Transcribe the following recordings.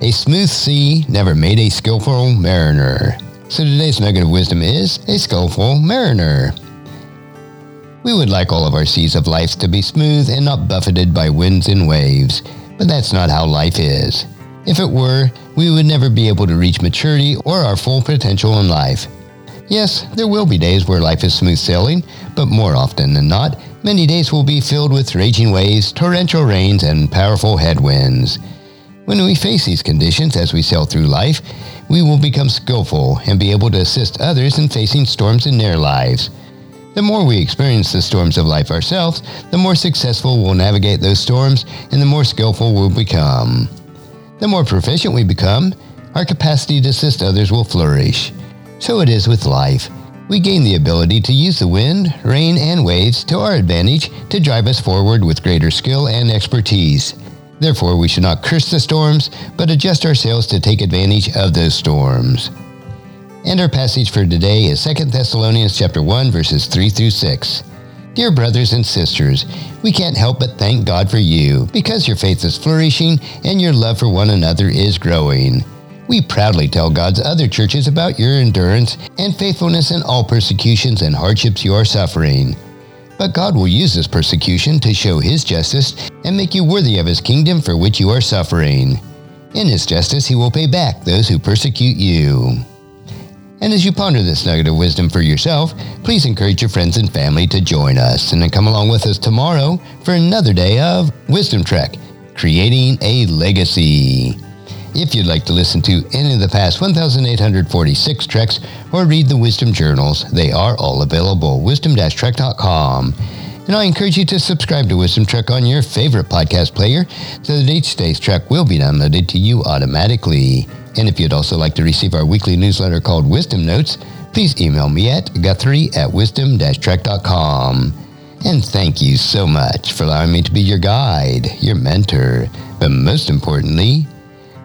a smooth sea never made a skillful mariner. So today's nugget of wisdom is a skillful mariner. We would like all of our seas of life to be smooth and not buffeted by winds and waves, but that's not how life is. If it were, we would never be able to reach maturity or our full potential in life. Yes, there will be days where life is smooth sailing, but more often than not, many days will be filled with raging waves, torrential rains, and powerful headwinds. When we face these conditions as we sail through life, we will become skillful and be able to assist others in facing storms in their lives. The more we experience the storms of life ourselves, the more successful we'll navigate those storms and the more skillful we'll become. The more proficient we become, our capacity to assist others will flourish. So it is with life. We gain the ability to use the wind, rain, and waves to our advantage to drive us forward with greater skill and expertise. Therefore, we should not curse the storms, but adjust ourselves to take advantage of those storms. And our passage for today is 2 Thessalonians chapter 1 verses 3 through 6. Dear brothers and sisters, we can't help but thank God for you because your faith is flourishing and your love for one another is growing. We proudly tell God's other churches about your endurance and faithfulness in all persecutions and hardships you are suffering. But God will use this persecution to show His justice and make you worthy of His kingdom for which you are suffering. In His justice, He will pay back those who persecute you. And as you ponder this nugget of wisdom for yourself, please encourage your friends and family to join us and then come along with us tomorrow for another day of Wisdom Trek, creating a legacy. If you'd like to listen to any of the past 1,846 treks or read the Wisdom Journals, they are all available wisdom-trek.com. And I encourage you to subscribe to Wisdom Trek on your favorite podcast player so that each day's trek will be downloaded to you automatically. And if you'd also like to receive our weekly newsletter called Wisdom Notes, please email me at guthrie at wisdom-trek.com. And thank you so much for allowing me to be your guide, your mentor, but most importantly,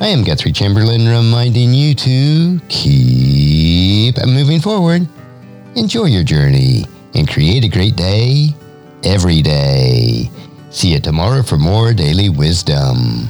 I am Guthrie Chamberlain reminding you to keep moving forward, enjoy your journey, and create a great day every day. See you tomorrow for more daily wisdom.